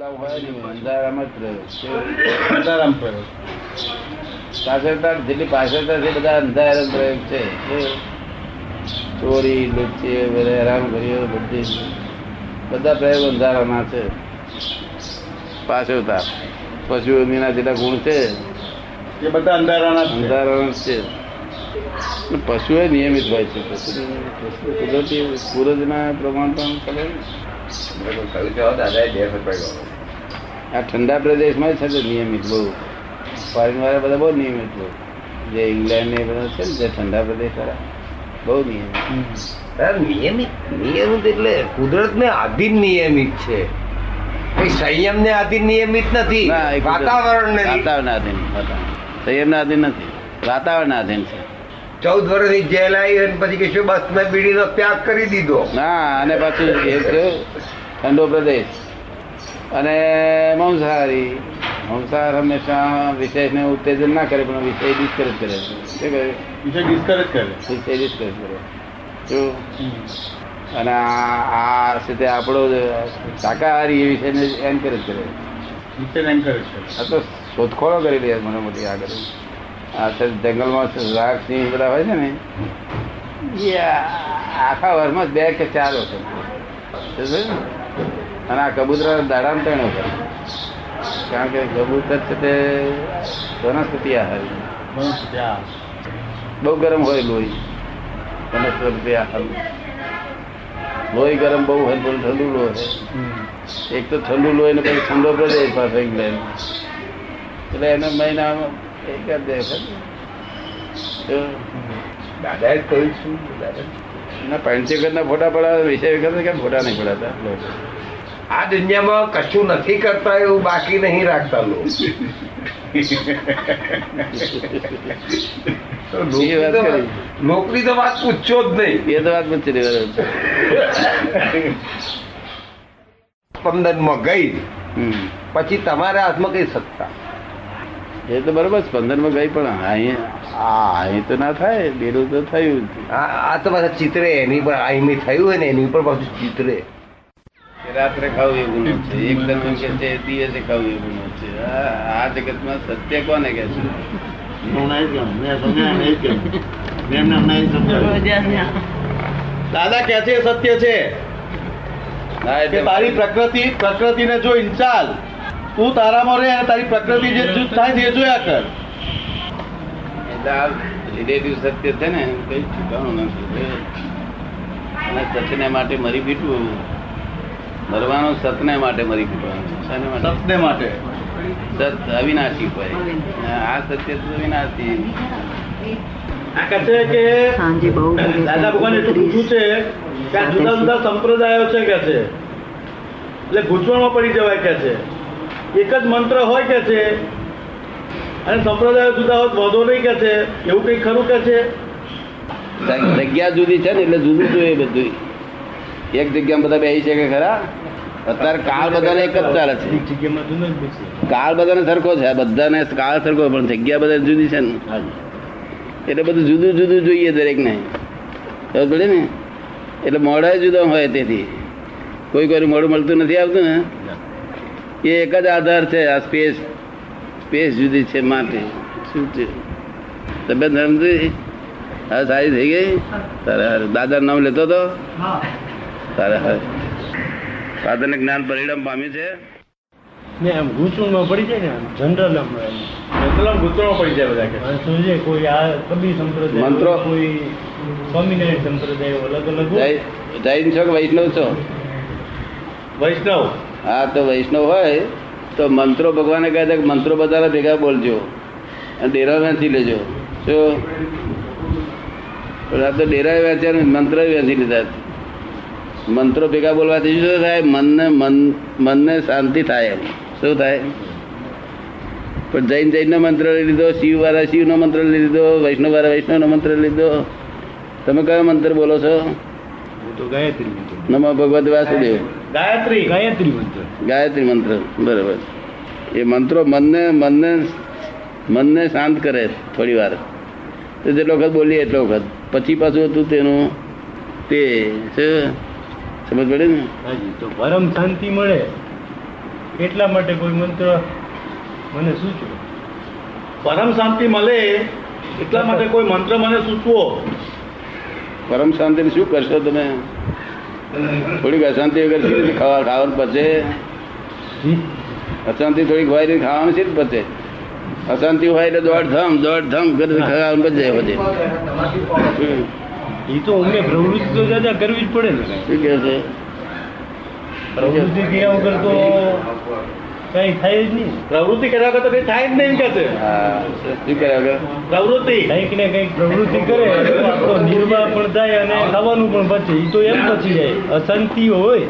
પાછળતા છે. ચોરી બધા પ્રયોગ અંધારાના છે પાછળતા પશુઓના જેટલા ગુણ છે એ બધા અંધારાના અંધારાના છે પશુ પશુએ નિયમિત હોય છે પશુ કુદરતી સૂરજના પ્રમાણ પણ કરે આ ઠંડા પ્રદેશમાં છે ને નિયમિત બહુ ફોરેન વાળા બધા બહુ નિયમિત બહુ જે ઇંગ્લેન્ડ ને બધા છે ને જે ઠંડા પ્રદેશ વાળા બહુ નિયમિત. નિયમિત નિયમિત એટલે કુદરત ને આધીન નિયમિત છે. કઈ સંયમ ને આધીન નિયમિત નથી ના, વાતાવરણ ને વાતાવરણ આધીન વાતાવરણ. સંયમના આધીન નથી વાતાવરણ આધીન છે. ચૌદ વર્ષની જેલ આવી અને પછી કે શું બસ મેં બીડીનો ત્યાગ કરી દીધો. ના અને પાછું ઠંડો પ્રદેશ. અને માંસાહારી. માંસાહાર હંમેશા વિષયને ઉત્તેજન ના કરે પણ વિષય ડિસ્કરેજ કરે. શું કરે વિષય ડિસ્કરેજ કરે. વિષય ડિસ્કરેજ કરે. જો અને આ આ છે આપણો શાકાહારી એ વિષયને એન્કરેજ કરે. વિશે એન્કરેજ કરે. આ તો શોધખોળો કરી રહ્યા મને મોટી આગળ છે જંગલમાં વાઘ સિંહ બધા હોય છે ને. એ આખા વર્ષમાં બે કે ચાર વખત અને આ કબૂતર દાડામાં ત્રણ વખત કારણ કે કબૂતર છે તે વનસ્પતિ આહાર બહુ ગરમ હોય લોહી. વનસ્પતિ આહાર. લોહી ગરમ બહુ હોય થોડું ઠંડુ લોહી એક તો ઠંડુ લોહી ને પછી ઠંડો પ્રદેશ પાસે ઇંગ્લેન્ડ એટલે એના મહિનામાં એક જ બે તો દાદાએ કહ્યું શું દાદા પંચેકર ના ફોટા પડાવે વિષય વખત કેમ ફોટા નહીં પડાતા? આ દુનિયામાં કશું નથી કરતા એવું બાકી નહીં રાખતા લોકો. તો વાત તો- પૂછો જ નહીં. એ તો વાત પૂછી સ્પંદનમાં ગઈ. પછી તમારા હાથમાં કઈ સત્તા? એ તો બરોબર સ્પંદનમાં ગઈ પણ અહીં તો ના થાય બેરું તો થયું. આ આ તો પાછા ચિત્રે એની પર અહીં થયું હોય ને એની ઉપર પાછું ચિત્રે. રાત્રે ખાવું એવું ગુનો છે. એક દર્શન કે છે દિવસે ખાવું એવું ગુનો છે. આ જગતમાં સત્ય કોને કે છે? દાદા કે છે એ સત્ય છે. મારી પ્રકૃતિ તારી પ્રકૃતિ પ્રકૃતિને જો ઇન્ચાલ તું તારામાં રહે અને તારી પ્રકૃતિ જે થાય છે એ જોયા કર. રિલેટિવ સત્ય છે ને કઈ ઠીકાણું નથી. અને સત્યને માટે મરી પીટવું. મરવાનું સતને માટે મરી પીટવાનું. સતને માટે. સત અવિનાશી હોય. આ સત્ય તો અવિનાશી. આ કહે છે કે દાદા ભગવાન એટલું છે કે જુદા જુદા સંપ્રદાયો છે કે છે? એટલે ગૂંચવણમાં પડી જવાય કે છે? એક જ મંત્ર હોય કે છે? અને સંપ્રદાયો જુદા હોત વધો નહીં કે છે. એવું કંઈ ખરું કે છે? જગ્યા જુદી છે ને એટલે જુદું જોઈએ બધું એક જગ્યા બધા બે છે કે ખરા? અત્યારે કાળ બધાને એક જ ચાલે છે. કાળ બધાને સરખો છે. બધાને કાળ સરખો પણ જગ્યા બધા જુદી છે ને. એટલે બધું જુદું જુદું જોઈએ દરેક ને ખબર પડે ને? એટલે મોડા જુદા હોય તેથી. કોઈ કોઈ મોડું મળતું નથી આવતું ને. એ એક જ આધાર છે આ સ્પેસ સ્પેસ જુદી છે માટે. શું છે? તબિયત સમજી હા સારી થઈ ગઈ? તારે હારે. દાદા નામ લેતો તો? તારે ફાધરને જ્ઞાન પરિણામ પામ્યું છે? ને એમ ગૂંચવણમાં પડી જાય ને જનરલ આમ ગૂંચવણમાં પડી જાય બધા કે. સમજે કોઈ આ કબી સંપ્રદાય મંત્રો. કોઈ સ્વામિનારાયણ સંપ્રદાય અલગ અલગ જૈન છો કે વૈષ્ણવ છો? વૈષ્ણવ. હા, તો વૈષ્ણવ હોય, તો મંત્રો ભગવાને કહે છે કે મંત્રો બધાને ભેગા બોલજો. અને ડેરા વેચી લેજો. શું આ તો ડેરા વેચ્યા મંત્ર વેચી લીધા. મંત્રો ભેગા બોલવાથી શું થાય? મનને મન, મનને શાંતિ થાય એમ. શું થાય? પણ જૈન જૈનનો મંત્ર લઈ લીધો, શિવ વાળા શિવનો મંત્ર લઈ લીધો, વૈષ્ણવ વાળા વૈષ્ણવનો મંત્ર લીધો. તમે કયો મંત્ર બોલો છો? ગાયત્રી મંત્ર. નમો ભગવત વાસુદેવ. ગાયત્રી. ગાયત્રી મંત્ર. ગાયત્રી મંત્ર બરાબર. એ મંત્રો મનને મનને મનને શાંત કરે થોડી વાર. તો જેટલો વખત બોલીએ એટલો વખત. પછી પાછું હતું તેનું તે છે સમજ પડે ને? હાજી તો પરમ શાંતિ મળે એટલા માટે કોઈ મંત્ર મને સૂચવો. પરમ શાંતિ મળે એટલા માટે કોઈ મંત્ર મને સૂચવો. પરમ શાંતિ શું કરશો તમે? થોડીક અશાંતિ વગર છે ખાવા ખાવાનું પચે? અશાંતિ થોડીક હોય ને ખાવાનું છે પચે? અશાંતિ હોય એટલે દોડ ધમ દોડ ધમ કરી ખાવાનું પચે બધે એ તો અમને પ્રવૃત્તિ તો દાદા કરવી જ પડે ને. શું કે છે? પ્રવૃત્તિ કર્યા વગર તો કઈ થાય જ નહીં. પ્રવૃત્તિ કર્યા વગર તો કઈ થાય જ નહીં કે શું કર્યા વગર? પ્રવૃત્તિ. કંઈક ને કંઈક પ્રવૃત્તિ કરે. તો નિર્વાહ પણ થાય અને ખાવાનું પણ બચે એ તો એમ પછી જાય. અશાંતિ હોય.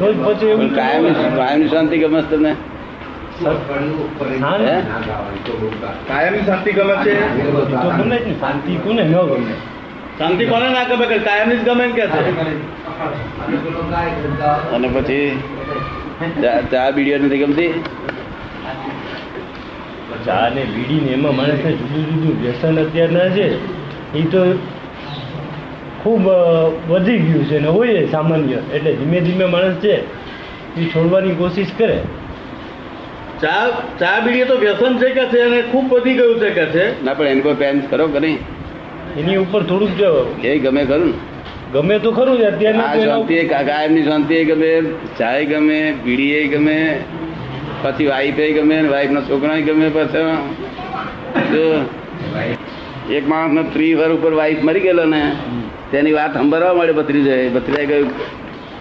તો જ પછી એવું કાયમ કાયમ શાંતિ ગમે છે તમને? કાયમી શાંતિ ગમે છે? તો ગમે જ શાંતિ કોને ન ગમે? શાંતિ કોને ના ગમે? કે કાયમની જ ગમે એમ કે છે. અને પછી? ચા- બીડીઓ નથી ગમતી? ચા ને બીડી ને એમાં માણસને જુદું જુદું વ્યસન અત્યારના છે એ તો ખૂબ વધી ગયું છે ને હોય સામાન્ય. એટલે ધીમે ધીમે માણસ છે એ છોડવાની કોશિશ કરે. ચા ચા બીડી તો વ્યસન છે કે છે અને ખૂબ વધી ગયું છે કે છે? ના પણ એની કોઈ પેન કરો કે નહીં? એની ઉપર થોડુંક જો એ ગમે ખરું ને. ગમે તો ખરું જ અત્યારના શાંતિ કાયમની શાંતિ ગમે ચાય ગમે બીડી એ ગમે પછી વાઈફ એ ગમે વાઈફ ના છોકરા ગમે પછી. એક માણસ ને ત્રી વાર ઉપર વાઈફ મરી ગયેલો ને તેની વાત સંભળવા મળે ભત્રીજાએ. ભત્રીજાએ કહ્યું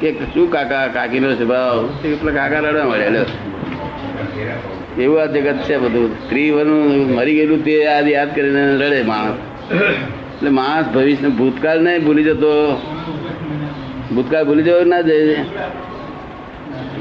કે શું કાકા કાકીનો સ્વભાવ? પેલા કાકા રડવા મળે એવું આ જગત છે બધું. ત્રી વર્ષનું મરી ગયેલું તે યાદ યાદ કરીને રડે માણસ. એટલે માણસ ભવિષ્ય ભૂતકાળ નહીં ભૂલી જતો. ભૂતકાળ ભૂલી જવો ના જાય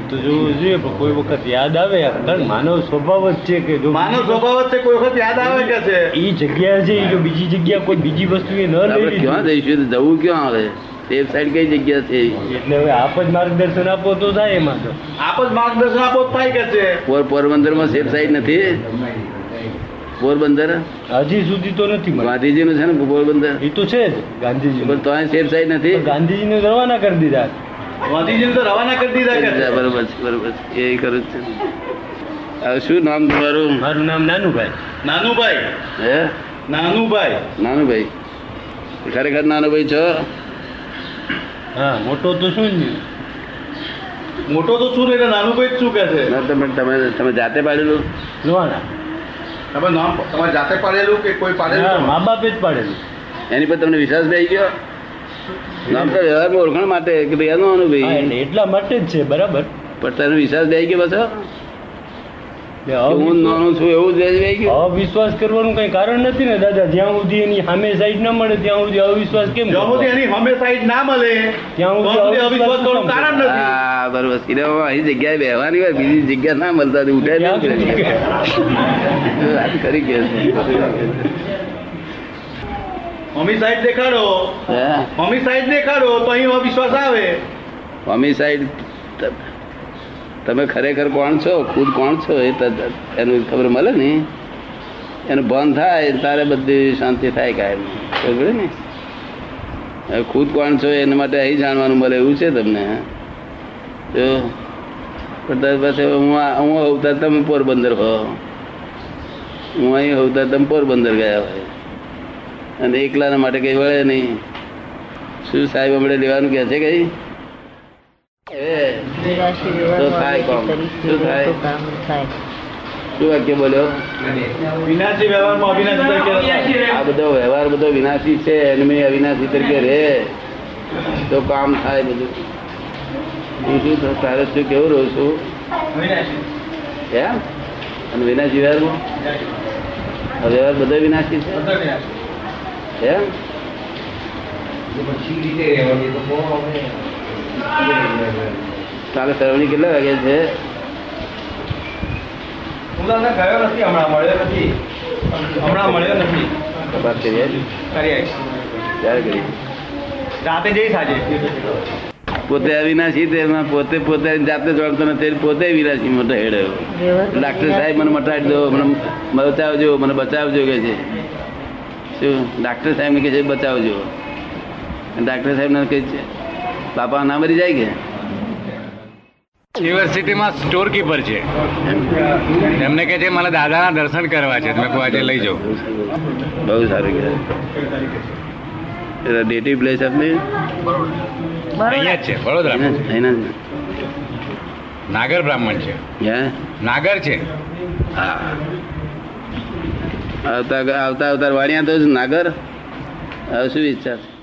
તો જોવું જોઈએ પણ કોઈ વખત યાદ આવે? કારણ માનવ સ્વભાવ જ છે કે જો માનવ સ્વભાવ જ છે કોઈ વખત યાદ આવે કે છે? એ જગ્યા છે જો બીજી જગ્યા કોઈ બીજી વસ્તુ એ ન લઈ ક્યાં જઈશું? જવું ક્યાં આવે? સેફ સાઈડ કઈ જગ્યા છે? એટલે હવે આપ જ માર્ગદર્શન આપો તો થાય એમાં તો. આપ જ માર્ગદર્શન આપો થાય કે છે? પોરબંદરમાં સેફ સાઈડ નથી? પોરબંદર? હજી સુધી તો નથી ગાંધીજી નું છે ને પોરબંદર? એ તો છે જ ગાંધીજી પણ તો સેફ સાઈડ નથી. ગાંધીજીને રવાના કરી દીધા. ગાંધીજી તો રવાના કરી દીધા બરોબર છે બરોબર છે. એ કરું છે. હવે શું નામ તમારું? મારું નામ નાનુભાઈ. નાનુભાઈ? હે? નાનુભાઈ? નાનુભાઈ. ખરેખર નાનુભાઈ છો? હા મોટો તો શું મોટો તો શું ને એટલે નાનુભાઈ જ શું કહે છે? તમે તમે તમે જાતે પાડેલું. લોહાણા તમે નામ તમારે જાતે પાડેલું કે કોઈ પાડેલું મા બાપે જ પાડેલું. એની પર તમને વિશ્વાસ બેસી ગયો? નામ તો વ્યવહારમાં ઓળખાણ માટે કે ભાઈ એનું અનુભાઈ એટલા માટે જ છે બરાબર. પણ તને વિશ્વાસ બેસી ગયો પાછો? હું નાનો છું એવું જ બેસી ગયો. અવિશ્વાસ કરવાનું કઈ કારણ નથી ને દાદા? જ્યાં સુધી એની સામે સાઈડ ના મળે ત્યાં સુધી અવિશ્વાસ કેમ જ્યાં સુધી એની સામે સાઈડ ના મળે ત્યાં સુધી અવિશ્વાસ કરવાનું કારણ નથી. હા બરોબર સિનેમામાં અહીં જગ્યાએ બેહવાની હોય બીજી જગ્યા ના મળતા ઉઠાય વાત કરી કે મમ્મી સાઈડ દેખાડો. મમ્મી સાઈડ દેખાડો તો અહીં અવિશ્વાસ આવે. મમ્મી સાઈડ તમે ખરેખર કોણ છો? ખુદ કોણ છો? એ એનું ખબર મળે ને. એનું ભાન થાય, તારે બધી શાંતિ થાય કાયમ. ખબર ને? ખુદ કોણ છો એના માટે અહીં જાણવાનું મળે એવું છે તમને જો પણ પાસે હું હું અવતાર તમે પોરબંદર હો. હું અહીં અવતાર તમે પોરબંદર ગયા હોય. અને એકલાના માટે કંઈ વળે નહીં. શું સાહેબ હમણાં લેવાનું કહે છે કઈ. શું થાય? શું વાક્ય બોલ્યો વિનાશી વ્યવહારમાં અવિનાશી તરીકે આ બધો વ્યવહાર બધો વિનાશી છે અને મેં અવિનાશી તરીકે રે. તો કામ થાય બધું. હું શું થયું? તારે શું કેવું રહું છું? એમ? અને વિનાશી વ્યવહારમાં? આ વ્યવહાર બધો વિનાશી છે? એમ? પછી રીતે રહેવાની તો બહુ હવે કાલે સરવણી કેટલા વાગે છે? તમને ગયો નથી હમણાં મળ્યો નથી. હમણાં મળ્યો નથી. તપાસ કરીએ કરી ત્યારે કરી. રાતે જઈશ આજે. પોતે અવિનાશી તેમાં પોતે પોતે જાતે જોડતો નથી પોતે વિનાશી મોટો હેડ્યો ડાક્ટર સાહેબ મને મટાડી દો મને બચાવજો મને બચાવજો કે છે. શું? ડાક્ટર સાહેબને કહે છે બચાવજો. ડાક્ટર સાહેબને કહે છે બાપા ના મરી જાય કે? યુનિવર્સિટીમાં સ્ટોર કીપર છે. એમને કહે છે મને દાદાના દર્શન કરવા છે તમે આજે લઈ જાઉં બહુ સારું કહેવાય. ડેટી પ્લેસ આપની અહીંયા જ છે વડોદરા. એના નાગર બ્રાહ્મણ છે. નાગર છે. હા. આવતા આવતા આવતા વાણિયા તો નાગર. શું ઈચ્છા? છે